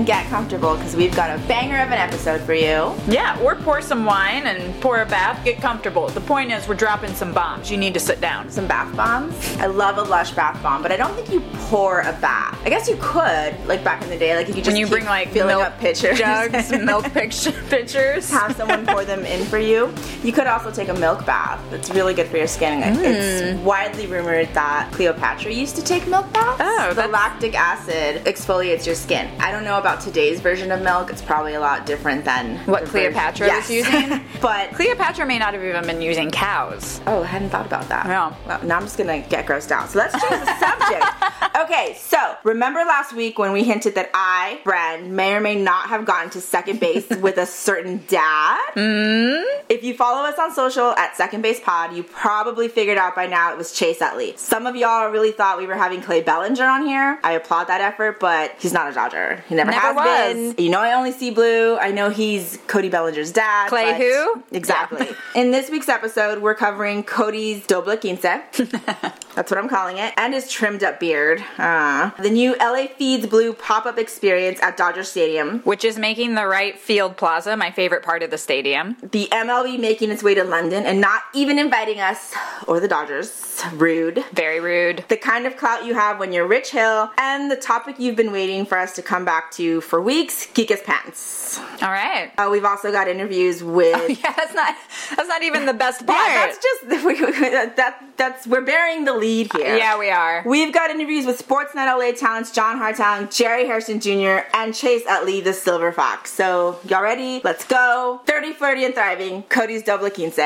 and get comfortable because we've got a banger of an episode for you. Yeah, or pour some wine and pour a bath. Get comfortable. The point is, we're dropping some bombs. You need to sit down. Some bath bombs. I love a Lush bath bomb, but I don't think you pour a bath. I guess you could, like back in the day, like if you just When you bring like filling milk up pitchers, jugs, milk picture, pitchers. have someone pour them in for you. You could also take a milk bath. It's really good for your skin. Mm. It's widely rumored that Cleopatra used to take milk baths. Oh, the lactic acid exfoliates your skin. I don't know about today's version of milk. It's probably a lot different than What Cleopatra Yes. was using? but Cleopatra may not have even been using cows. Oh, I hadn't thought about that. No. Well, now I'm just gonna get grossed out. So let's change the subject. Okay, so remember last week when we hinted that I, Bren, may or may not have gotten to second base with a certain dad? Mm. If you follow us on social at Second Base Pod, you probably figured out by now it was Chase Utley. Some of y'all really thought we were having Clay Bellinger on here. I applaud that effort, but he's not a Dodger. He never, Never has was. been. You know I only see blue. I know he's Cody Bellinger's dad. Clay who? Exactly. In this week's episode, we're covering Cody's doble quince. That's what I'm calling it. And his trimmed up beard. Uh, the new LA Feeds Blue pop up experience at Dodger Stadium. Which is making the right field plaza my favorite part of the stadium. The MLB making its way to London and not even inviting us or the Dodgers. Rude. Very rude. The kind of clout you have when you're Rich Hill, and the topic you've been waiting for us to come back to for weeks Kike's Pants. All right. Uh, we've also got interviews with. Yeah, that's not that's not even the best part. Yeah, that's just that. That's we're bearing the lead here. Yeah, we are. We've got interviews with Sportsnet LA talents John Hartung, Jerry Hairston Jr., and Chase Utley, the Silver Fox. So, y'all ready? Let's go. 30, flirty, and thriving. Cody's double quince.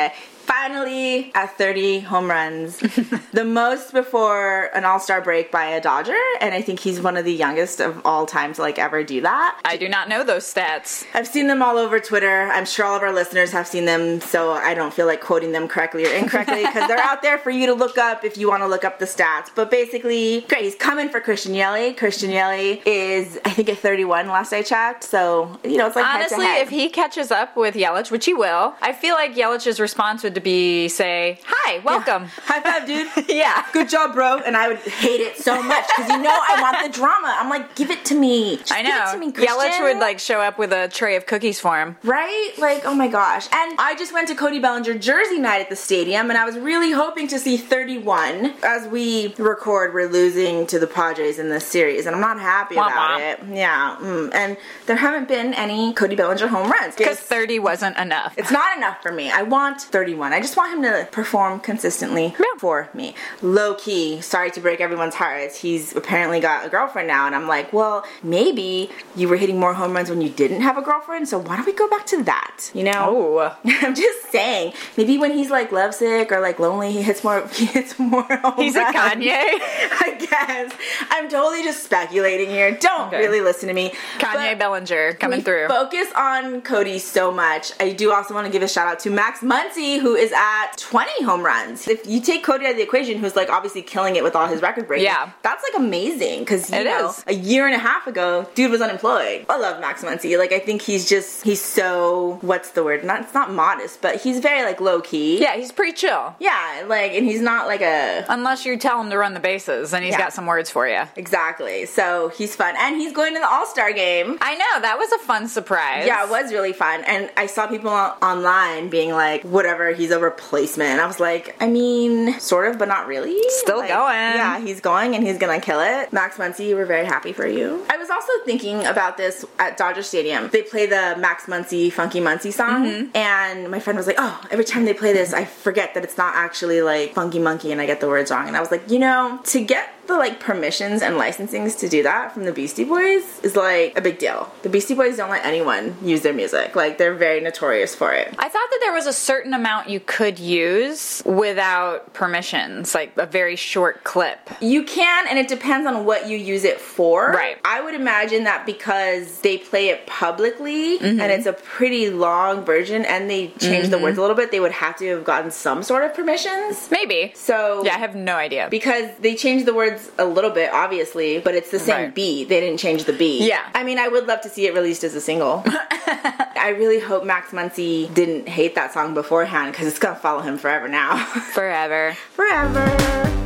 Finally, at 30 home runs, the most before an All Star break by a Dodger, and I think he's one of the youngest of all time to like ever do that. I do not know those stats. I've seen them all over Twitter. I'm sure all of our listeners have seen them, so I don't feel like quoting them correctly or incorrectly because they're out there for you to look up if you want to look up the stats. But basically, great. He's coming for Christian Yelich. Christian Yelich is, I think, at 31 last I checked. So you know, it's like Honestly, if he catches up with Yelich, which he will, I feel like Yelich's response would be say, "Hi, welcome." high five, dude. Yeah. Good job, bro. And I would hate it so much because you know I want the drama. I'm like, give it to me. Just I Give it know. to me, Christian. Yelich would like show up with a tray of cookies for him. Right? Like, oh my gosh. And I just went to Cody Bellinger jersey night at the stadium, and I was really hoping to see 31. As we record, we're losing to the Padres in this series, and I'm not happy Wah, about it. Yeah. Mm. And there haven't been any Cody Bellinger home runs. Because 30 wasn't enough. it's not enough for me. I want 31. I just want him to perform consistently Yeah. for me. Low key, sorry to break everyone's hearts. He's apparently got a girlfriend now, and I'm like, well, maybe you were hitting more home runs when you didn't have a girlfriend, so why don't we go back to that? You know? Oh. I'm just saying. Maybe when he's like lovesick or like lonely, he hits more. He hits more. Home He's a. Kanye. I guess. I'm totally just speculating here. Don't Okay. really listen to me. Kanye But- Bellinger coming through. Focus on Cody so much. I do also want to give a shout out to Max Muncy, who is at 20 home runs. If you take Cody out of the equation, who's like obviously killing it with all his record breaks, Yeah. that's like amazing. Because you It know, is. a year and a half ago, dude was unemployed. I love Max Muncy. Like I think he's just he's so what's the word? Not it's not modest, but he's very like low key. yeah, he's pretty chill. Yeah, like and he's not like a Unless you tell him to run the bases, and he's Yeah. got some words for you. exactly. So he's fun, and he's going to the All Star game. I know that was a fun surprise. Yeah, it was really fun. And I saw people online being like, whatever, he's a replacement. And I was like, I mean, sort of, but not really. Still Like, going. Yeah, he's going and he's gonna kill it. Max Muncy, we're very happy for you. I was also thinking about this at Dodger Stadium. They play the Max Muncy Funky Muncy song. Mm-hmm. And my friend was like, oh, every time they play this, I forget that it's not actually like Funky Monkey and I get the words wrong. And I was like, you know, to get the like permissions and licensings to do that from the Beastie Boys is like a big deal. The Beastie Boys don't let anyone use their music. Like they're very notorious for it. I thought that there was a certain amount you could use without permissions, like a very short clip. You can, and it depends on what you use it for. Right. I would imagine that because they play it publicly Mm-hmm. and it's a pretty long version and they change the words a little bit, they would have to have gotten some sort of permissions. Maybe. So Yeah, I have no idea. because they changed the words a little bit, obviously, but it's the same Right. beat. They didn't change the beat. Yeah. I mean, I would love to see it released as a single. I really hope Max Muncy didn't hate that song beforehand because it's gonna follow him forever now. Forever. forever.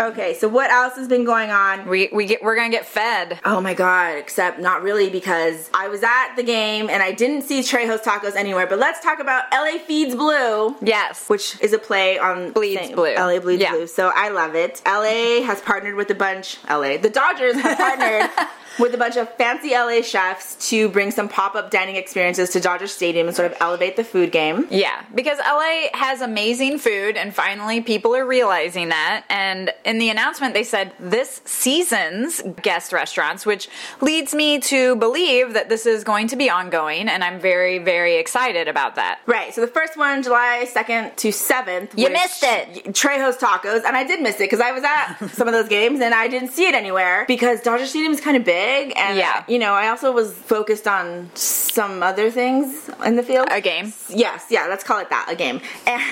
Okay, so what else has been going on? We we get we're gonna get fed. Oh my god, except not really because I was at the game and I didn't see Trejo's Tacos anywhere. But let's talk about LA Feeds Blue. Yes. Which is a play on Bleeds thing- Blue. LA Bleeds Yeah. Blue. So I love it. LA has partnered with a bunch. LA, the Dodgers have partnered with a bunch of fancy LA chefs to bring some pop-up dining experiences to Dodger Stadium and sort of elevate the food game. Yeah, because LA has amazing food, and finally people are realizing that. And in the announcement, they said this season's guest restaurants, which leads me to believe that this is going to be ongoing, and I'm very, very excited about that. Right. So the first one, July 2nd to 7th. You missed it. Trejo's Tacos. And I did miss it because I was at some of those games and I didn't see it anywhere because Dodger Stadium is kind of big. And, Yeah. you know, I also was focused on some other things in the field. A game. Yes, yeah, let's call it that, a game. And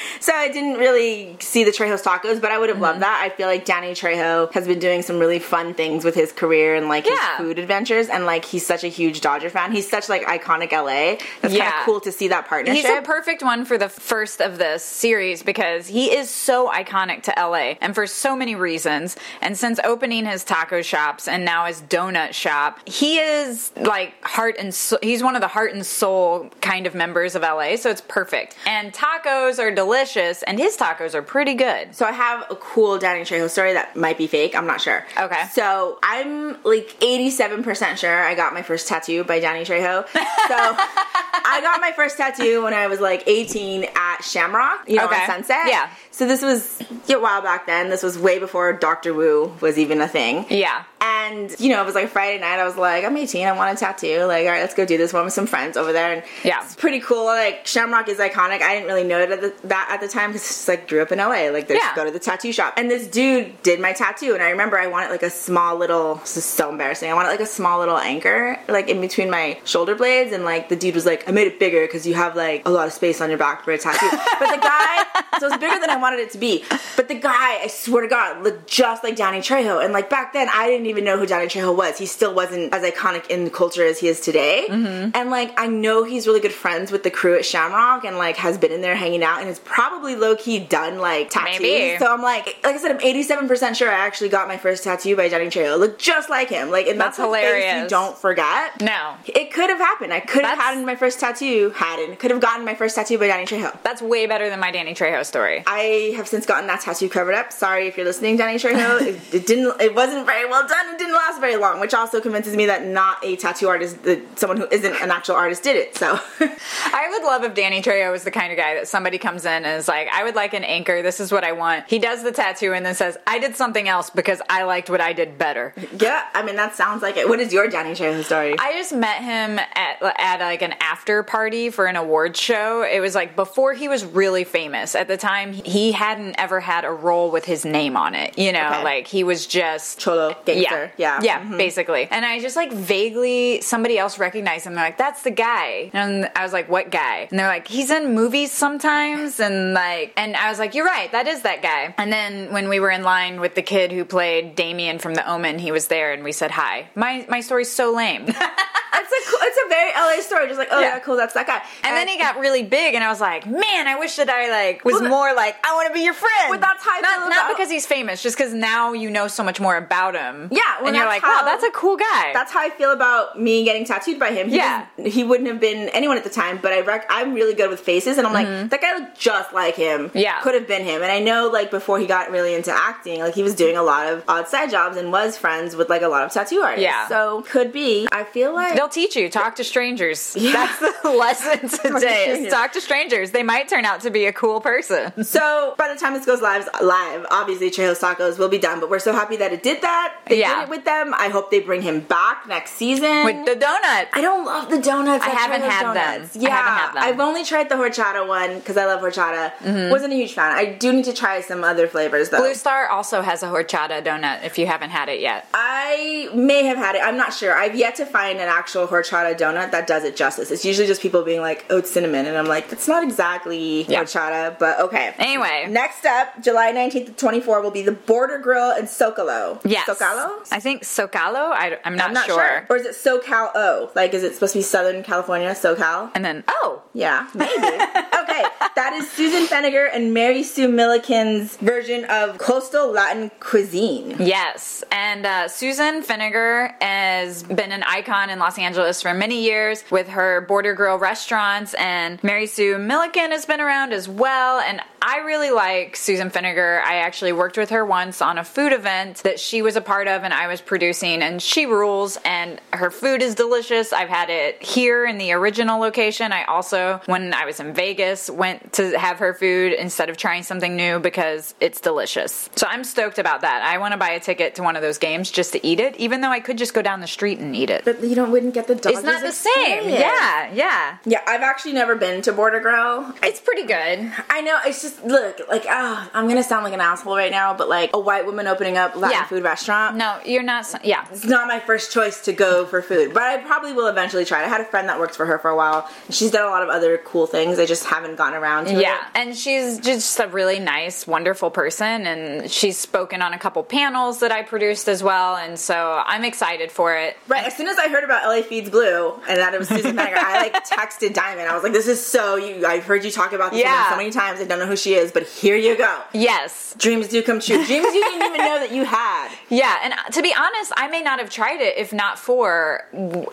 so I didn't really see the Trejo's tacos, but I would have Mm-hmm. loved that. I feel like Danny Trejo has been doing some really fun things with his career and like Yeah. his food adventures, and like he's such a huge Dodger fan. He's such like iconic LA. That's kind Yeah. of cool to see that partnership. He's a perfect one for the first of this series because he is so iconic to LA and for so many reasons. And since opening his taco shops and now his donut shop, he is like heart and soul, he's one of the heart and soul kind of members of LA, so it's perfect. And tacos are delicious and his tacos are pretty good. So I have a cool Danny Trejo story that might be fake. I'm not sure. Okay. So I'm like 87% sure I got my first tattoo by Danny Trejo. So I got my first tattoo when I was like 18 at Shamrock, you know, Okay. on Sunset. Yeah. So this was a while back then. This was way before Doctor Wu was even a thing. Yeah. And you know, it was like Friday night. I was like, I'm 18. I want a tattoo. Like, all right, let's go do this one with some friends over there. And Yeah. it's pretty cool. Like Shamrock is iconic. I didn't really know it at the, that at the time because just like grew up in LA. Like, they Yeah. just go to the tattoo shop. And this dude did my tattoo, and I remember I wanted like a small little. This is so embarrassing. I wanted like a small little anchor, like in between my shoulder blades, and like the dude was like, I made it bigger because you have like a lot of space on your back for a tattoo. but the guy, so it's bigger than I wanted it to be. But the guy, I swear to God, looked just like Danny Trejo. And like back then, I didn't even know who Danny Trejo was. He still wasn't as iconic in the culture as he is today. Mm-hmm. And like I know he's really good friends with the crew at Shamrock, and like has been in there hanging out, and has probably low key done like tattoos. Maybe. So I'm like, like I said, I'm 87 percent sure I actually got my first tattoo by Danny Trejo. It looked just like him. Like, and that's, That's face you hilarious. don't forget. No. It could have happened. I could have had my first tattoo. Hadn't. Could have gotten my first tattoo by Danny Trejo. That's way better than my Danny Trejo story. I have since gotten that tattoo covered up. Sorry if you're listening, Danny Trejo. it, it didn't. It wasn't very well done. Didn't last very long, which also convinces me that not a tattoo artist, that someone who isn't an actual artist, did it. So, I would love if Danny Trejo was the kind of guy that somebody comes in and is like, I would like an anchor. This is what I want. He does the tattoo and then says, I did something else because I liked what I did better. yeah. I mean, that sounds like it. What is your Danny Trejo story? I just met him at at like an after party for an awards show. It was like before he was really famous. At the time, he hadn't ever had a role with his name on it. You know, Okay. like he was just Cholo gangster. Yeah. Yeah, Mhm. basically. And I just like vaguely somebody else recognized him. They're like, "That's the guy," and I was like, "What guy?" And they're like, "He's in movies sometimes," and like, and I was like, "You're right, that is that guy." And then when we were in line with the kid who played Damien from The Omen, he was there, and we said hi. My my story's so lame. It's a cool, it's a very LA story. Just like, oh yeah, Yeah. cool, that's that guy. And then he got really big, and I was like, man, I wish that I like was Well, more like I want to be your friend. Well, that's how I not, not because he's famous, just because now you know so much more about him. Yeah, well, and you're like, wow, that's a cool guy. That's how I feel about me getting tattooed by him. He Yeah. was- he wouldn't have been anyone at the time, but I rec- I'm really good with faces, and I'm like, that guy looked just like him. Mm-hmm. Yeah. could have been him. And I know, like before he got really into acting, like he was doing a lot of odd side jobs and was friends with like a lot of tattoo artists. Yeah. so could be. I feel like They'll teach you talk to strangers. Yeah. That's the lesson today. strangers. is talk to strangers. They might turn out to be a cool person. So by the time this goes live, live, obviously Trejo's Tacos will be done. But we're so happy that it did that. They Yeah. With them. I hope they bring him back next season. With the donut. I don't love the donuts. I at haven't had them. Donuts. I Yeah, haven't had them. I've only tried the horchata one because I love horchata. Mm-hmm. Wasn't a huge fan. I do need to try some other flavors though. Blue Star also has a horchata donut if you haven't had it yet. I may have had it. I'm not sure. I've yet to find an actual horchata donut that does it justice. It's usually just people being like, "Oh, it's cinnamon," and I'm like, it's not exactly Yeah. horchata." But okay. Anyway. Next up, July 19th to 24 will be the Border Grill in Socalo. Yes. Socalo. I think Socalo. I, am not, I'm not sure. sure. Or is it SoCal O? Like, is it supposed to be Southern California, SoCal? And then, oh, Yeah, maybe. okay, Okay, that is Susan Feniger and Mary Sue Milliken's version of coastal Latin cuisine. Yes, and uh, Susan Feniger has been an icon in Los Angeles for many years with her Border Grill restaurants, and Mary Sue Milliken has been around as well. And I really like Susan Feniger. I actually worked with her once on a food event that she was a part of and I was producing, and she rules, and her food is delicious. I've had it here in the original location. I also, when I was in Vegas, went to have her food instead of trying something new because it's delicious. So I'm stoked about that. I want to buy a ticket to one of those games just to eat it, even though I could just go down the street and eat it. But you don't wouldn't get the dog. It's not the same. Yeah, yeah. Yeah, I've actually never been to Border Grill. It's pretty good. I know. It's just look like ah, I'm gonna sound like an asshole right now, but like a white woman opening up Latin Yeah. food restaurant. No, you're not. Yeah. It's not my first choice to go for food, but I probably will eventually try it. I had a friend that worked for her for a while. She's done a lot of other cool things. I just haven't gotten around to it. Yeah, and she's just a really nice, wonderful person, and she's spoken on a couple panels that I produced as well, and so I'm excited for it. Right, as soon as I heard about LA Feeds Blue and that it was Susan Feniger, I like texted Diamond. I was like, "This is so you. I've heard you talk about this Yeah. so many times. I don't know who she is, but here you go. Yes. Dreams do come true. Dreams you didn't even know that you had. Yeah, and to be honest, I may not have tried it if not for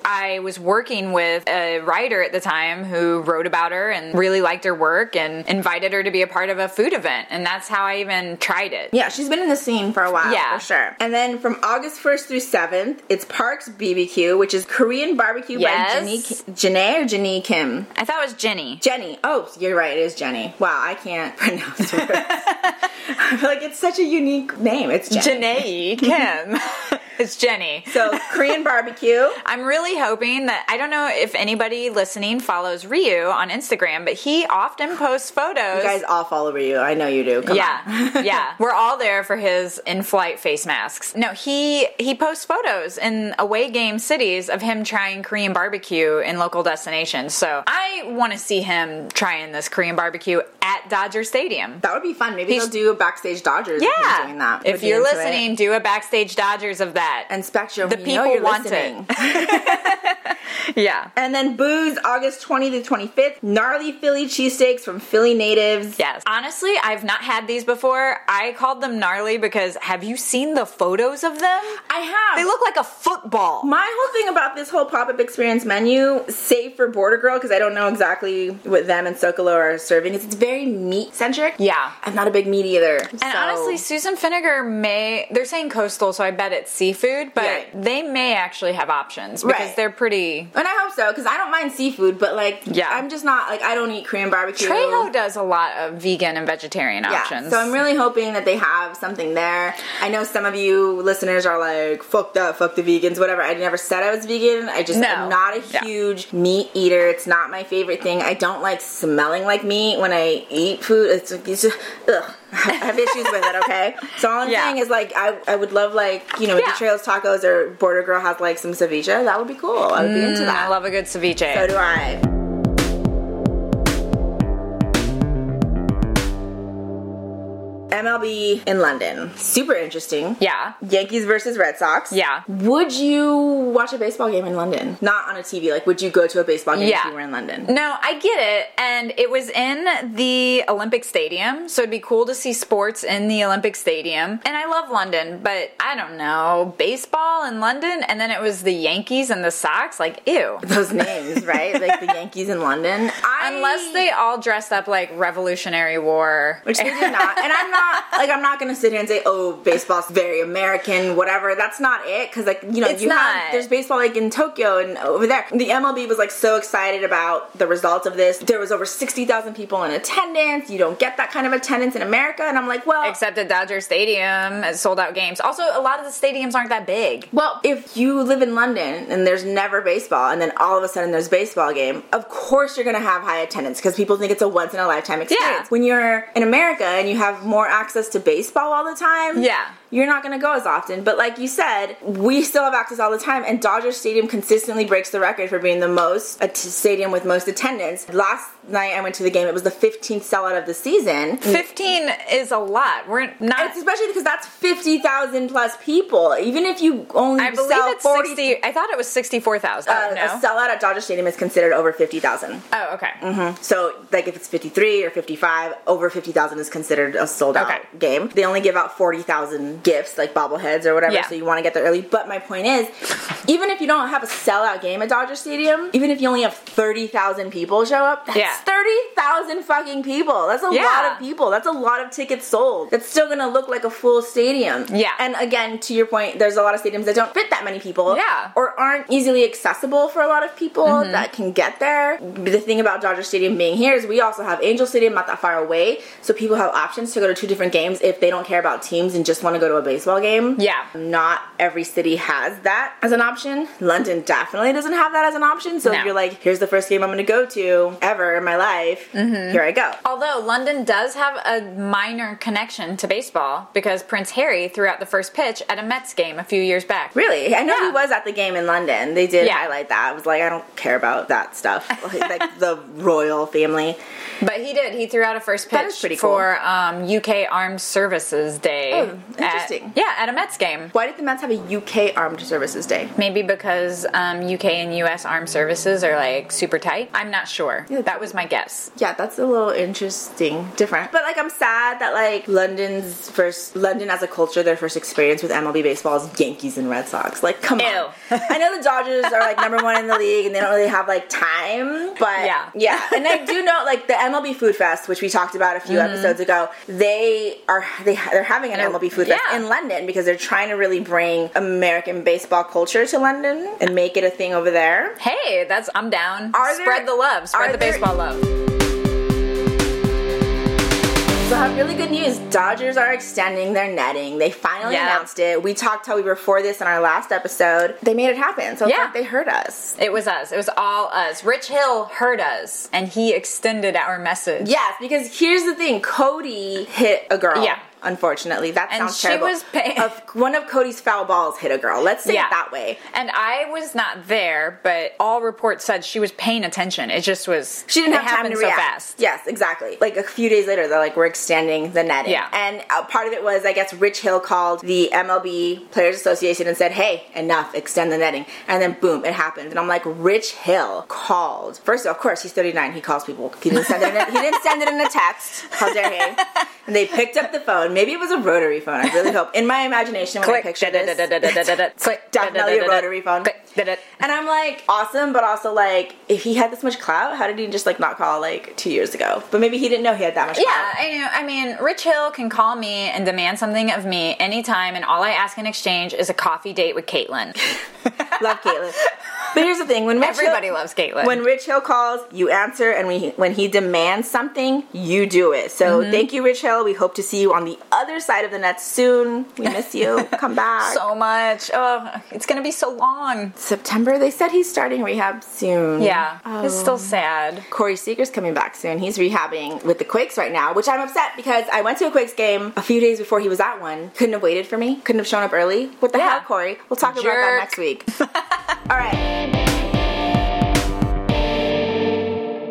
I was working with a writer at the time who wrote about her and really liked her work and invited her to be a part of a food event, and that's how I even tried it. Yeah, she's been in the scene for a while, Yeah. for sure. And then from August 1st through 7th, it's Parks BBQ, which is Korean barbecue Yes. by Jenny, Janae or Jenny Kim. I thought it was Jenny. Jenny. Oh, you're right. It is Jenny. Wow, I can't pronounce words. I feel like it's such a unique name. It's Jenny. Janae Kim. it's Jenny. So Korean barbecue. I'm really hoping that I don't know if anybody listening follows Ryu on Instagram, but he often posts photos. You guys all follow you. I know you do. Come on. yeah, yeah. We're all there for his in-flight face masks. No, he he posts photos in away game cities of him trying Korean barbecue in local destinations. So I want to see him trying this Korean barbecue at Dodger Stadium. That would be fun. Maybe He's- they'll do a backstage Dodgers. Yeah, doing that. if you're into it. listening, do a backstage Dodgers of that. and Spectrum, The we people know you're want listening. it. yeah. And then booze, August 20th to 25th. Gnarly Philly cheesesteaks from Philly natives. Yes. Honestly, I've not had these before. I called them gnarly because have you seen the photos of them? I have. They look like a football. My whole thing about this whole pop-up experience menu, save for Border Grill, because I don't know exactly what them and Socalo are serving, is it's very meat centric. Yeah. I'm not a big meat either. And honestly, Susan Feniger may, they're saying coastal, so I bet it's seafood, but Right. they may actually have options because Right. they're pretty. and I hope so, because I don't mind seafood, but like, Yeah. I'm just not like I don't eat Korean barbecue. Trejo does a lot of vegan and vegetarian Yeah, options. so I'm really hoping that they have something there. I know some of you listeners are like, fuck that, fuck the vegans, whatever. I never said I was vegan. I just No. am not a Yeah. huge meat eater. It's not my favorite thing. I don't like smelling like meat when I eat food. It's, it's just, ugh. I have issues with it, okay? So all I'm Yeah. saying is like I, I would love like, you know, if Yeah. the Trejo's Tacos or Border Grill has like some ceviche, that would be cool. I would be into Mm, that. I love a good ceviche. so do I. MLB in London. Super interesting. yeah. Yankees versus Red Sox. Yeah. Would you watch a baseball game in London? Not on a TV. Like, would you go to a baseball game Yeah. if you were in London? No, I get it. And it was in the Olympic Stadium, so it'd be cool to see sports in the Olympic Stadium. And I love London, but I don't know, baseball in London, and then it was the Yankees and the Sox, like, ew. Those names, right? like the Yankees in London. I, Unless they all dressed up like Revolutionary War. Which they did not. And I'm not, like, I'm not gonna sit here and say, oh, baseball's very American, whatever. That's not it. Cause, like, you know, It's you not. have, there's baseball, like, in Tokyo and over there. The MLB was, like, so excited about the results of this. There was over 60,000 people in attendance. You don't get that kind of attendance in America. And I'm like, well, Except at Dodger Stadium, at sold out games. Also, a lot of the stadiums aren't that big. Well, if you live in London and there's never baseball, and then all of a sudden there's baseball game, of course you're gonna have high attendance because people think it's a once in a lifetime experience. Yeah. When you're in America and you have more access to baseball all the time, Yeah. you're not going to go as often. But like you said, we still have access all the time, and Dodger Stadium consistently breaks the record for being the most a t- stadium with most attendance. Last night I went to the game; it was the 15th sellout of the season. 15 is a lot. We're not. It's especially because that's 50,000 plus people. Even if you only I believe sell it's 40, 60. I thought it was 64,000. uh, no. a sellout at Dodger Stadium is considered over 50,000. oh, okay. So, like, if it's 53 or 55, over 50,000 is considered a sold out Okay. game. They only give out 40,000 gifts, like bobbleheads or whatever, Yeah. so you want to get there early. But my point is, even if you don't have a sellout game at Dodger Stadium, even if you only have 30,000 people show up, that's Yeah. 30,000 fucking people. That's a Yeah. lot of people. That's a lot of tickets sold. That's still going to look like a full stadium. Yeah. And again, to your point, there's a lot of stadiums that don't fit that many people. Yeah. Mm-hmm. Or aren't easily accessible for a lot of people that can get there. The thing about Dodger Stadium being here is we also have Angel Stadium not that far away, so people have options to go to two different games if they don't care about teams and just want to go to a baseball game. Yeah. Not every city has that as an option. London definitely doesn't have that as an option. So No. if you're like, here's the first game I'm going to go to ever in my life, Mm-hmm. here I go. Although London does have a minor connection to baseball because Prince Harry threw out the first pitch at a Mets game a few years back. Really? I know Yeah. he was at the game in London. They did Yeah. highlight that. I was like, I don't care about that stuff. like, like the royal family. But he did. He threw out a first pitch pretty cool. for um, UK Armed Services Day. Oh, at- interesting. yeah, at a Mets game. Why did the Mets have a UK Armed Services Day? Maybe because um, UK and US armed services are like super tight. I'm not sure. Yeah. that was my guess. Yeah, that's a little interesting, different. But like, I'm sad that like London's first, London as a culture, their first experience with MLB baseball is Yankees and Red Sox. Like, come on. I know the Dodgers are like number one in the league, and they don't really have like time. But Yeah. yeah. And I do know like the MLB Food Fest, which we talked about a few episodes ago. They are they they're having an MLB Food Fest yeah. in London because they're trying to really bring American baseball culture to London and make it a thing over there. Hey, that's I'm down. Are spread there- the love. Spread the there- baseball love. So I have really good news. Dodgers are extending their netting. They finally Yeah. announced it. We talked how we were for this in our last episode. They made it happen. So it's Yeah. like they heard us. It was us. It was all us. Rich Hill heard us, and he extended our message. Yes, because here's the thing. Cody hit a girl. Yeah. Unfortunately, that And sounds she terrible. was pay- Of- one of Cody's foul balls hit a girl. Let's say Yeah. it that way. And I was not there, but all reports said she was paying attention. It just was. She didn't have time to so react. fast. Yes, exactly. Like a few days later, they're like, "We're extending the netting." Yeah. And uh, part of it was, I guess, Rich Hill called the MLB Players Association and said, "Hey, enough, extend the netting." And then boom, it happened. And I'm like, Rich Hill called. First, of course, he's 39. He calls people. He didn't send it. In a, he didn't send it in a text. How dare he? And they picked up the phone. Maybe it was a rotary phone. I really hope. In my imagination, when I picture this. Click. definitely a rotary phone. Click. And I'm like, awesome, but also like, if he had this much clout, how did he just like not call like two years ago? But maybe he didn't know he had that much Yeah, clout. I know. I mean, Rich Hill can call me and demand something of me anytime, and all I ask in exchange is a coffee date with Caitlin. Love Caitlyn. But here's the thing: when Rich Everybody Hill, loves Caitlin. When Rich Hill calls, you answer, and when he, when he demands something, you do it. So Mm-hmm. thank you, Rich Hill. We hope to see you on the other side of the net soon. We miss you. Come back. so much. Oh, it's gonna be so long. September. They said he's starting rehab soon. Yeah, it's Oh. still sad. Corey Seager's coming back soon. He's rehabbing with the Quakes right now, which I'm upset because I went to a Quakes game a few days before he was at one. Couldn't have waited for me. Couldn't have shown up early. What the Yeah. hell, Corey? We'll talk about that next week. all right.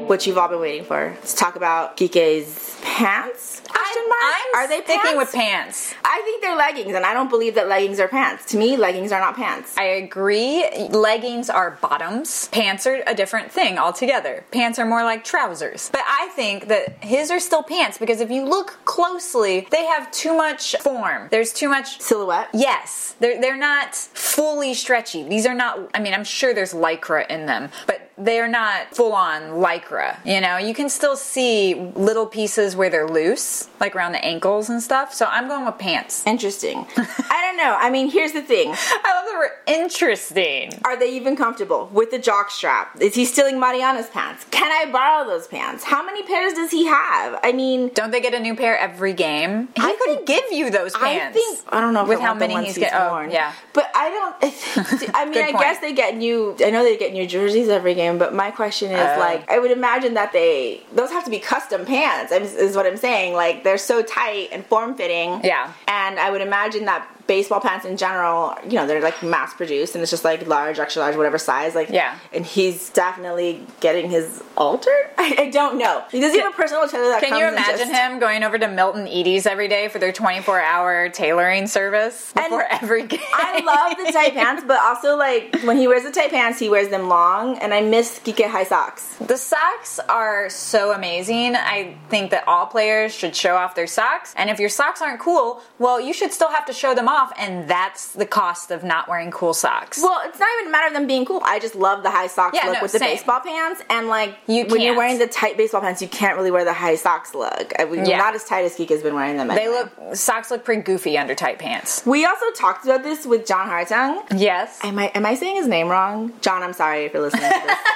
What you've all been waiting for. Let's talk about Kike's pants. Question mark? I'm are they sticking pants? with pants. I think they're leggings, and I don't believe that leggings are pants. To me, leggings are not pants. I agree. Leggings are bottoms. Pants are a different thing altogether. Pants are more like trousers. But I think that his are still pants because if you look closely, they have too much form. There's too much Silhouette. Yes, they're they're not fully stretchy. These are not. I mean, I'm sure there's lycra in them, but they're not full on lycra. You know, you can still see little pieces where they're loose, like around the ankles and stuff. So I'm going with pants. Interesting. I don't know. I mean, here's the thing. I love the word interesting. Are they even comfortable with the jock strap? Is he stealing Mariana's pants? Can I borrow those pants? How many pairs does he have? I mean, Don't they get a new pair every game? He I could think- give you those I pants. think I don't know with how many he's he's get- oh, worn. yeah. but I don't. I mean, I guess they get new. I know they get new jerseys every game, but my question is Oh. like, I would imagine that they those have to be custom pants. Is, is what I'm saying. Like they're so tight and form fitting. Yeah. And I would imagine that baseball pants in general, you know, they're like mass produced and it's just like large, extra large, whatever size. Like, Yeah. And he's definitely getting his altered. I, I don't know. He doesn't have a personal tailor that Can you imagine just- him going over to Milton Edie's every day for their 24 hour tailoring service And before every game? I love the tight pants, but also like when he wears the tight pants, he wears them long, and I miss Kike high socks. The socks are so amazing. I think that all players should show off their socks. And if your socks aren't cool, well, you should still have to show them off. And that's the cost of not wearing cool socks. Well, it's not even a matter of them being cool. I just love the high socks Yeah, look no, with the same. baseball pants, and like You when you're wearing the tight baseball pants, you can't really wear the high socks look. I mean, Yeah. Not as tight as Kike's been wearing them. they look, socks look pretty goofy under tight pants. We also talked about this with John Hartung. Yes. Am I am I saying his name wrong? John, I'm sorry if you're listening to this.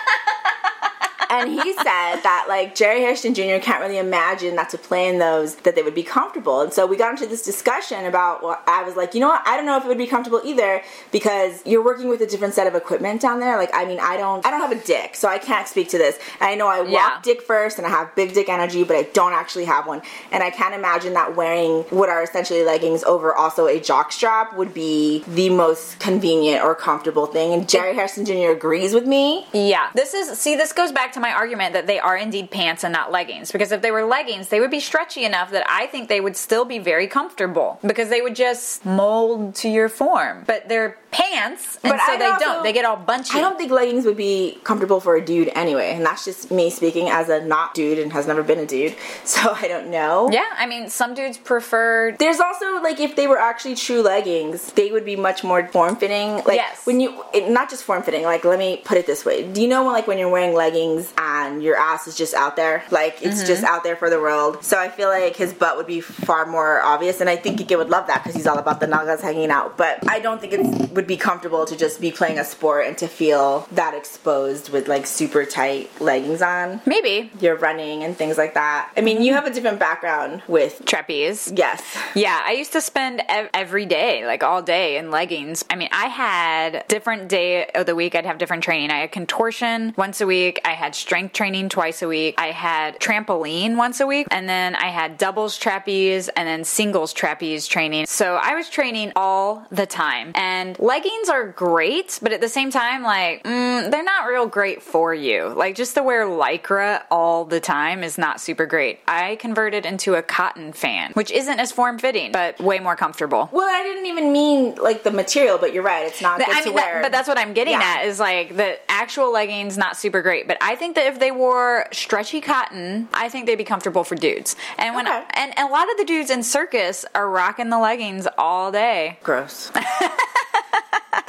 and he said that like Jerry Hairston Jr. can't really imagine that to play in those that they would be comfortable. And so we got into this discussion about what I was like, you know what? I don't know if it would be comfortable either because you're working with a different set of equipment down there. Like I mean, I don't I don't have a dick, so I can't speak to this. And I know I walk Yeah. dick first and I have big dick energy, but I don't actually have one. And I can't imagine that wearing what are essentially leggings over also a jock strap would be the most convenient or comfortable thing. And Jerry Hairston Jr. agrees with me. Yeah. This is see this goes back to my argument that they are indeed pants and not leggings because if they were leggings, they would be stretchy enough that I think they would still be very comfortable because they would just mold to your form. But they're pants and But so I'd they also- don't. They get all bunchy. I don't think leggings would be comfortable for a dude anyway, and that's just me speaking as a not dude and has never been a dude, so I don't know. yeah, I mean some dudes prefer There's also like if they were actually true leggings, they would be much more form fitting. Like Yes. when you it, not just form fitting. Like let me put it this way: Do you know when like when you're wearing leggings and your ass is just out there, like it's Mm-hmm. just out there for the world? So I feel like his butt would be far more obvious, and I think Ike would love that because he's all about the nagas hanging out. But I don't think it would be comfortable to just be playing a sport and to feel that exposed with like super tight leggings on. maybe You're running and things like that. I mean, you have a different background with trapeze. yes. Yeah, I used to spend ev- every day, like all day, in leggings. I mean, I had different day of the week. I'd have different training. I had contortion once a week. I had strength training twice a week. I had trampoline once a week, and then I had doubles trapeze and then singles trapeze training. So I was training all the time. And leggings are great, but at the same time, like mm, they're not real great for you. Like just to wear lycra all the time is not super great. I converted into a cotton fan, which isn't as form fitting, but way more comfortable. Well, I didn't even mean like the material, but you're right. It's not good I to mean, that- wear. but that's what I'm getting Yeah. at is like the actual leggings not super great, but I think that if they wore stretchy cotton, I think they'd be comfortable for dudes. And when Okay. and, and a lot of the dudes in circus are rocking the leggings all day. gross.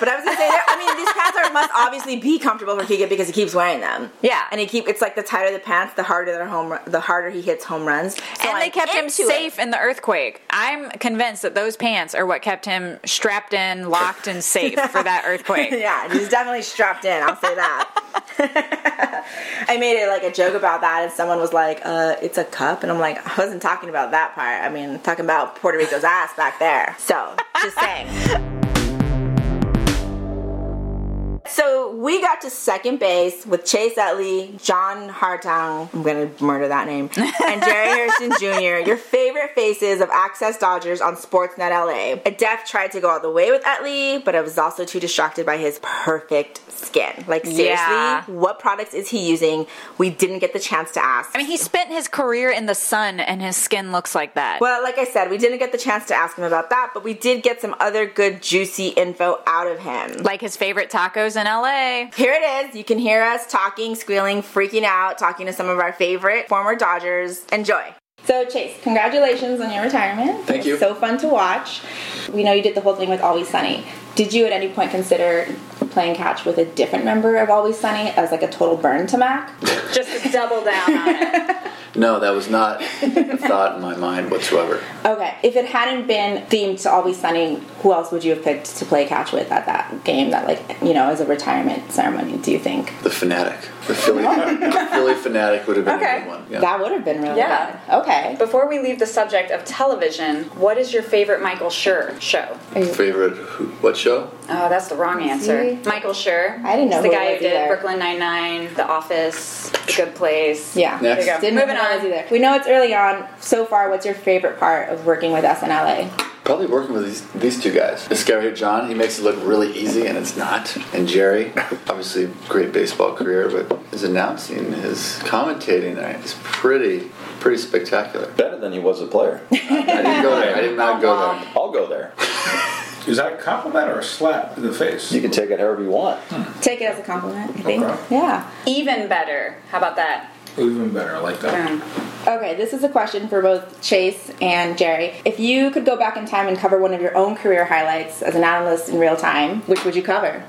but I was gonna say, that, I mean, these pants are must obviously be comfortable for Keegan because he keeps wearing them. Yeah. and he keep. It's like the tighter the pants, the harder their home, the harder he hits home runs. So and they I'm kept him into it. safe in the earthquake. I'm convinced that those pants are what kept him strapped in, locked, and safe for that earthquake. Yeah, he's definitely strapped in. I'll say that. I made it like a joke about that, and someone was like, uh, "It's a cup," and I'm like, "I wasn't talking about that part. I mean, talking about Puerto Rico's ass back there." So, just saying. So we got to second base with Chase Utley, John Hartung, I'm gonna murder that name, and Jerry Hairston Jr., your favorite faces of Access Dodgers on Sportsnet LA. Def tried to go all the way with Utley, but I was also too distracted by his perfect skin. Like, seriously, Yeah. what products is he using? We didn't get the chance to ask. I mean, he spent his career in the sun, and his skin looks like that. Well, like I said, we didn't get the chance to ask him about that, but we did get some other good, juicy info out of him. like his favorite tacos in LA. Here it is. You can hear us talking, squealing, freaking out, talking to some of our favorite former Dodgers. Enjoy. So, Chase, congratulations on your retirement. Thank you. So fun to watch. We know you did the whole thing with Always Sunny. Did you at any point consider playing catch with a different member of Always Sunny as like a total burn to Mac? Just to double down on it. No, that was not a thought in my mind whatsoever. Okay. If it hadn't been themed to Always Sunny, who else would you have picked to play catch with at that game that, like, you know, as a retirement ceremony, do you think? The fanatic, the Philly, oh. the Philly fanatic would have been Okay. a good one. Yeah. That would have been really Yeah. good. Okay. Before we leave the subject of television, what is your favorite Michael Schur show? Favorite who, what show? Oh, that's the wrong answer. See? Michael Schur. I didn't know He's the who guy it who did either. Brooklyn Nine Nine, The Office, The Good Place. Yeah. Next. There you go. Didn't Moving know those either. We know it's early on. So far, what's your favorite part of working with us in LA? Probably working with these these two guys. Iscariot John, he makes it look really easy, and it's not. And Jerry, obviously great baseball career, but his announcing, his commentating is pretty pretty spectacular. Better than he was a player. I didn't go there. I did not go there. I'll go there. Is that a compliment or a slap in the face? You can take it however you want. Hmm. Take it as a compliment, I think. Okay. Yeah. Even better. How about that? Even better. I like that. Boom. Okay, this is a question for both Chase and Jerry. If you could go back in time and cover one of your own career highlights as an analyst in real time, which would you cover?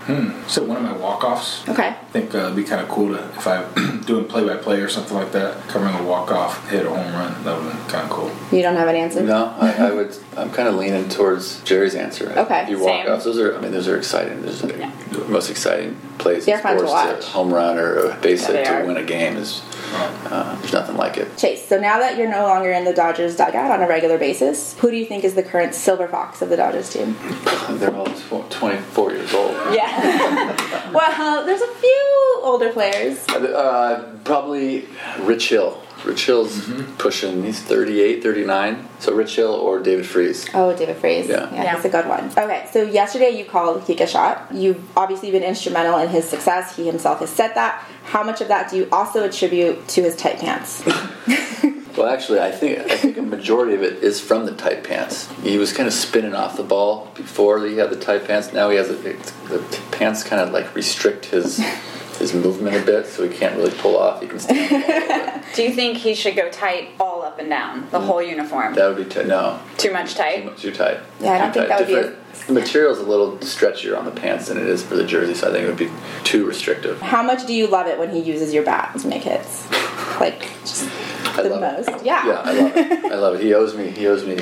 So one of my walk-offs. Okay. I think uh, it'd be kind of cool to if I doing play-by-play or something like that, covering a walk-off, hit a home run. That would be kind of cool. You don't have an answer? No, I, I would. I'm kind of leaning towards Jerry's answer. Okay, you walk same. offs. Those are. I mean, those are exciting. Those are the most exciting plays They're in fun to sports. watch. home run or a base Yeah, hit they to are. win a game is. Uh, there's nothing like it. Chase, so now that you're no longer in the Dodgers dugout on a regular basis, who do you think is the current silver fox of the Dodgers team? They're all 24 years old. Yeah. well, there's a few older players. Uh, probably Rich Hill. Rich Hill's Mm-hmm. pushing. He's 38, 39. So Rich Hill or David Freese. Oh, David Freese. Yeah. yeah, Yeah. he's a good one. Okay, so yesterday you called Kike shot. You've obviously been instrumental in his success. He himself has said that. How much of that do you also attribute to his tight pants? Well, actually, I think I think a majority of it is from the tight pants. He was kind of spinning off the ball before he had the tight pants. Now he has a, the pants kind of like restrict his his movement a bit, so he can't really pull off. He can stand the ball a little bit. Do you think he should go tight all up and down, the whole uniform? That would be t- no Too much too, tight? mu- too tight. Yeah, I don't Too think that would be Different- The material's a little stretchier on the pants than it is for the jersey, so I think it would be too restrictive. How much do you love it when he uses your bat to make hits? Like, just I the love it. most. Yeah. Yeah, I love it. I love it. He owes me. He owes me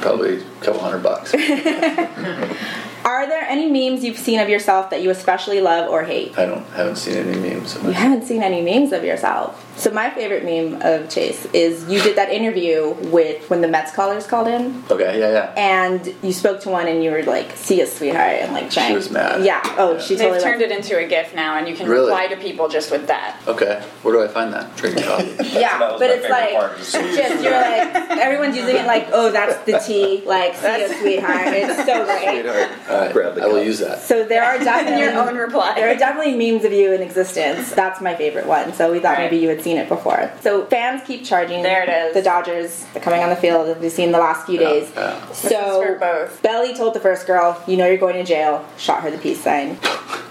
probably a couple hundred bucks. Are there any memes you've seen of yourself that you especially love or hate? I don't haven't seen any memes. You haven't seen any memes of yourself. So my favorite meme of Chase is you did that interview with when the Mets callers called in, Okay, yeah, yeah. and you spoke to one, and you were like, "See us, sweetheart," and like trying. was mad. Yeah. Oh, she They've totally. turned it into a GIF now, and you can Really? reply to people just with that. Okay, where do I find that? Drinking coffee. Yeah, but it's like part of the series. just you're like everyone's using it like, "Oh, that's the T." Like, "See us, sweetheart." It's so great. All right, Grab the I will use that. So there are definitely Your own reply. There are definitely memes of you in existence. That's my favorite one. So we thought Right. maybe you had seen it before. So fans keep charging. There it is. The Dodgers are coming on the field. As we've seen the last few days. yeah. So both. Belly told the first girl, "You know you're going to jail." Shot her the peace sign.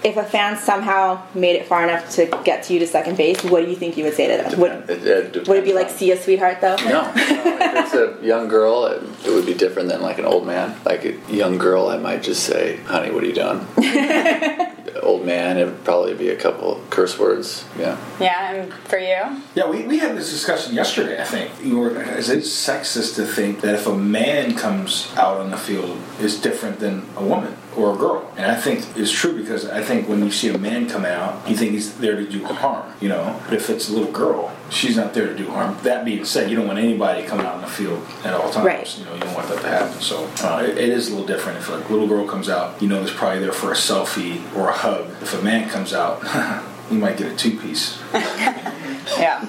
if a fan somehow made it far enough to get to you to second base, what do you think you would say to them? Would, It- it would it be like, "See a sweetheart," though? No, no. If it's a young girl, it, it would be different than like an old man. Like a young girl, I might just say, "Honey, what are you doing?" old man, it would probably be a couple curse words. Yeah. Yeah, and for you? Yeah, we, we had this discussion yesterday, I think. You were, is it sexist to think that if a man comes out on the field is different than a woman or a girl? And I think it's true because I think when you see a man come out, you think he's there to do harm, you know? But if it's a little girl, she's not there to do harm. That being said, you don't want anybody coming out in the field at all times. Right. You know, you don't want that to happen. So uh, it, it is a little different. If a little girl comes out, you know, it's probably there for a selfie or a hug. If a man comes out, you might get a two piece. Yeah.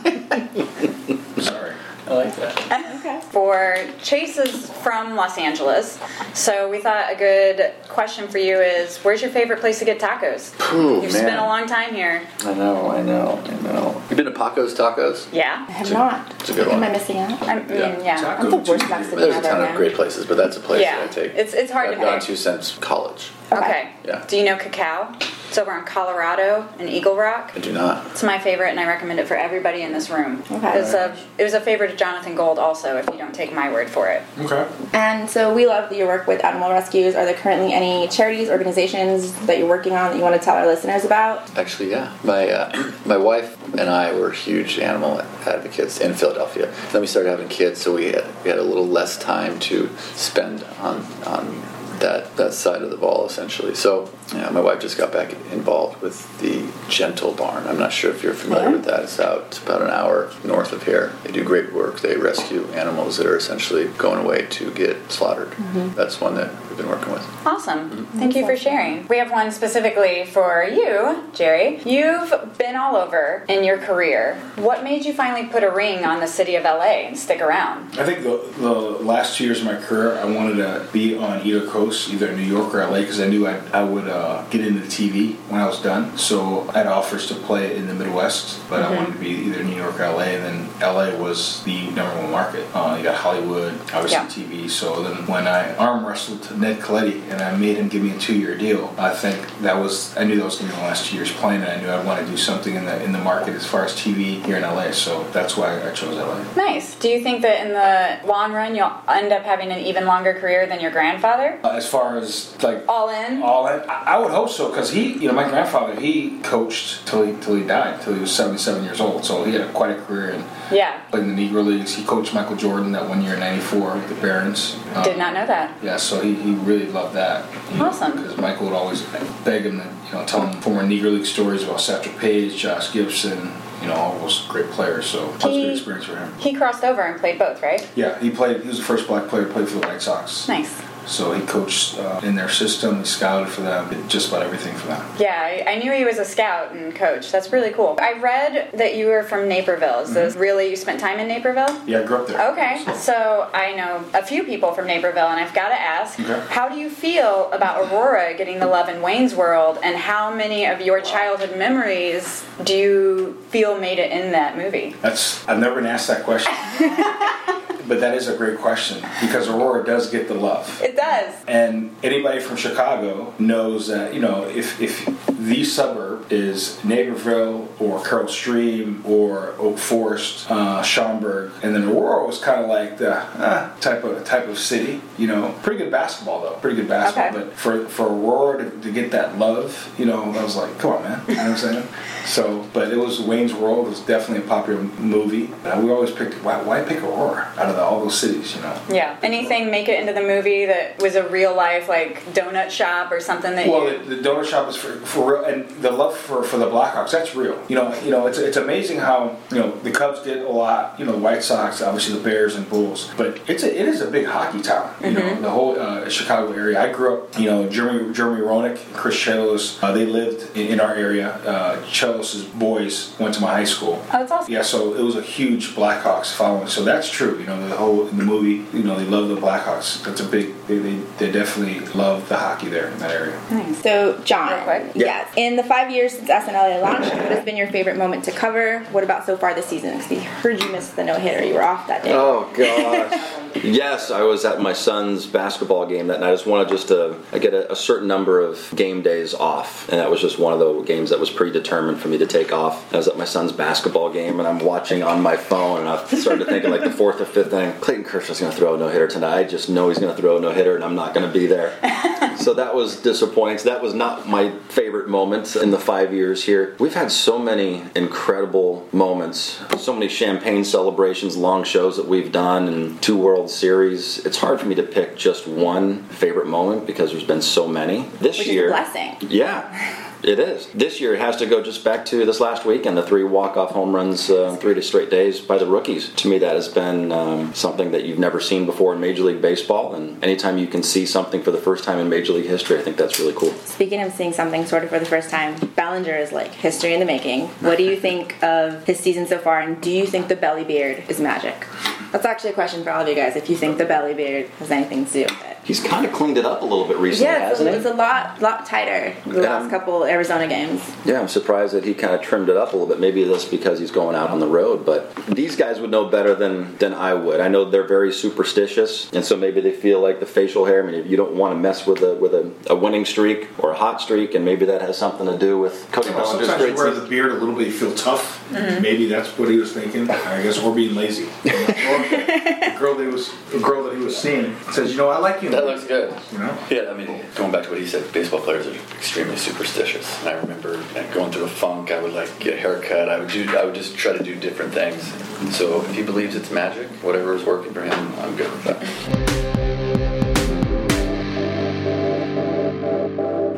Sorry. I like that. Okay. for Chase is from Los Angeles, so we thought a good question for you is where's your favorite place to get tacos? Ooh, You've man. spent a long time here. I know, I know, I know. You been to Paco's Tacos? Yeah? I have not. It's a good one. Am. I missing out? I mean, Yeah. yeah. Taco I'm the worst Tuesday. Mexican There's a ton of man. great places, but that's a place Yeah. that I take. It's- it's hard I've to gone pick. to since college. Okay. Yeah. Do you know Cacao? It's over in Colorado in Eagle Rock. I do not. It's my favorite, and I recommend it for everybody in this room. Okay. It's a, it was a favorite of Jonathan Gold, also, if you don't take my word for it. Okay. And so we love your work with animal rescues. Are there currently any charities, organizations that you're working on that you want to tell our listeners about? Actually, yeah. My uh, my wife and I were huge animal advocates in Philadelphia. Then we started having kids, so we had we had a little less time to spend on on that that side of the ball essentially. So Yeah, my wife just got back involved with the Gentle Barn. I'm not sure if you're familiar Yeah. with that. It's out about an hour north of here. They do great work. They rescue animals that are essentially going away to get slaughtered. That's one that we've been working with. Awesome. Thank you for sharing. We have one specifically for you, Jerry. You've been all over in your career. What made you finally put a ring on the city of LA and stick around? I think the, the last two years of my career, I wanted to be on either coast, either New York or LA, because I knew I, I would uh, get into TV when I was done. So I had offers to play in the Midwest, but I wanted to be either New York or LA, and then LA was the number one market. Uh, you got Hollywood, obviously Yeah. TV. So then when I arm wrestled to Ned Colletti and I made him give me a two year deal, I think that was I knew that was going to be my last two years playing, and I knew I'd want to do something in the in the market as far as TV here in LA. So that's why I chose LA. Nice. Do you think that in the long run you'll end up having an even longer career than your grandfather? Uh, As far as like All in? all in, I I would hope so because he, you know, my grandfather, he coached till he till he died, till he was seventy seven years old. So he had a, quite a career and Yeah. played in the Negro leagues. He coached Michael Jordan that one year in '94 with the Barons. Um, Did not know that. Yeah, so he, he really loved that. Awesome. Because Michael would always beg him to, you know, tell him former Negro League stories about Satchel Paige, Josh Gibson, you know, all those great players. So it was a good experience for him. He crossed over and played both, right? Yeah, he played. He was the first black player to play for the White Sox. Nice. So he coached uh, in their system. He scouted for them. Did just about everything for them. Yeah, I, I knew he was a scout and coach. That's really cool. I read that you were from Naperville. Is this really you spent time in Naperville? Yeah, I grew up there. Okay, so I know a few people from Naperville, and I've got to ask, Okay. how do you feel about Aurora getting the love in Wayne's World, and how many of your childhood memories do you feel made it in that movie? That's I've never been asked that question. but that is a great question because Aurora does get the love. It does. And anybody from Chicago knows that, you know, if, if the suburb is Naperville or Carol Stream or Oak Forest, uh, Schaumburg, and then Aurora was kind of like the uh, type of type of city, you know. Pretty good basketball though, pretty good basketball. Okay. But for, for Aurora to, to get that love, you know, I was like, come on, man. You know what I'm saying? So, but it was Wayne's World. It was definitely a popular movie. Uh, we always picked, why, why pick Aurora out of the, all those cities, you know? Yeah. Anything make it into the movie that was a real life, like donut shop or something that Well, you. the, the donut shop is for, for real, and the love for, for the Blackhawks that's real. You know, you know, it's, it's amazing how you know the Cubs did a lot. You know, the White Sox, obviously the Bears and Bulls, but it's a, it is a big hockey town. You know, the whole uh, Chicago area. I grew up. You know, Jeremy Jeremy Roenick, and Chris Chelios, uh, they lived in, in our area. Uh, Chelios' boys went to my high school. Oh, that's awesome. Yeah, so it was a huge Blackhawks following. So that's true. You know, the whole in the movie, you know, they love the Blackhawks. That's a big. They, they, they definitely love the hockey there in that area. So, John, Real quick. yes, in the five years since SNL launched, what has been your favorite moment to cover? What about so far this season? Because we heard you missed the no hitter. You were off that day. Oh gosh. yes, I was at my son's basketball game that night. I just wanted just to I get a, a certain number of game days off, and that was just one of the games that was predetermined for me to take off. I was at my son's basketball game, and I'm watching on my phone, and I started thinking like the fourth or fifth inning, Clayton Kershaw's going to throw a no hitter tonight. I just know he's going to throw a no hitter, and I'm not going to be there. so that was disappointing. So that was not my favorite moment in the five years here. We've had so many incredible moments, so many champagne celebrations, long shows that we've done, and two World Series. It's hard for me to pick just one favorite moment because there's been so many. This Which year, blessing. yeah. It is. This year it has to go just back to this last week and the three walk-off home runs, uh, three straight days by the rookies. To me, that has been um, something that you've never seen before in Major League Baseball. And anytime you can see something for the first time in Major League history, I think that's really cool. Speaking of seeing something sort of for the first time, Bellinger is like history in the making. What do you think of his season so far, and do you think the belly beard is magic? That's actually a question for all of you guys. If you think the belly beard has anything to do with it. He's kind of cleaned it up a little bit recently, Yeah, hasn't he? it's a lot, lot tighter the last couple Arizona games. Yeah, I'm surprised that he kind of trimmed it up a little bit. Maybe that's because he's going out on the road. But these guys would know better than than I would. I know they're very superstitious, and so maybe they feel like the facial hair. I mean, if you don't want to mess with a with a, a winning streak or a hot streak, and maybe that has something to do with Cody Well, Bellinger's sometimes you wear season. the beard a little bit, you feel tough. Mm-hmm. Maybe that's what he was thinking. I guess, or being lazy. or the girl that he was, the girl that he was seeing says, "You know, I like you." That looks good. You know. Yeah, I mean, going back to what he said, baseball players are extremely superstitious. And I remember going through a funk. I would like get a haircut. I would do. I would just try to do different things. So if he believes it's magic, whatever is working for him, I'm good with that.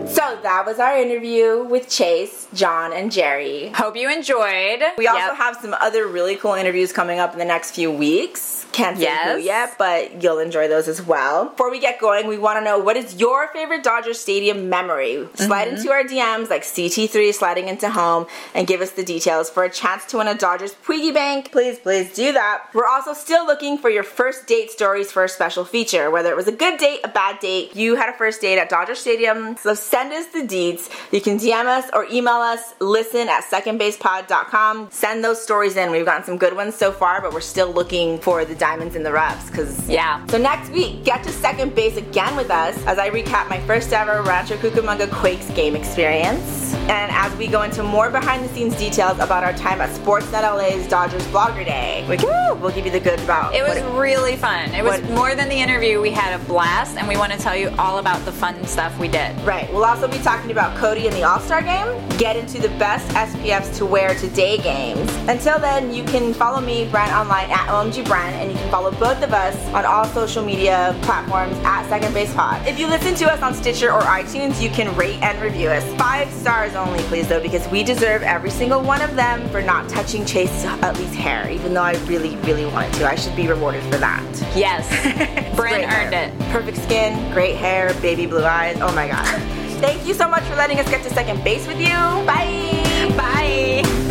So that was our interview with Chase, John, and Jerry. Hope you enjoyed. We also Yep. have some other really cool interviews coming up in the next few weeks. Can't say who yet, but you'll enjoy those as well. Before we get going, we want to know what is your favorite Dodger Stadium memory? Slide Mm-hmm. into our DMs like CT3 sliding into home and give us the details for a chance to win a Dodgers piggy bank. Please, please do that. We're also still looking for your first date stories for a special feature, whether it was a good date, a bad date, you had a first date at Dodger Stadium. So send us the deeds. You can DM us or email us, listen at secondbasepod.com. Send those stories in. We've gotten some good ones so far, but we're still looking for the diamonds in the roughs because Yeah. so next week, get to second base again with us as I recap my first ever Rancho Cucamonga Quakes game experience. And as we go into more behind the scenes details about our time at Sportsnet LA's Dodgers Blogger Day, can, we'll give you the good about It was really fun. It was what- more than the interview. We had a blast, and we want to tell you all about the fun stuff we did. Right. We'll also be talking about Cody and the All Star game, get into the best SPFs to wear to day games. Until then, you can follow me, Brent, online at OMG Brent, and you can follow both of us on all social media platforms at Second Base Pod. If you listen to us on Stitcher or iTunes, you can rate and review us. Five stars only, please, though, because we deserve every single one of them for not touching Chase Utley's hair, even though I really, really wanted to. I should be rewarded for that. Yes. Brand Great hair. earned it. Perfect skin, great hair, baby blue eyes. Oh my god. Thank you so much for letting us get to second base with you. Bye. Bye.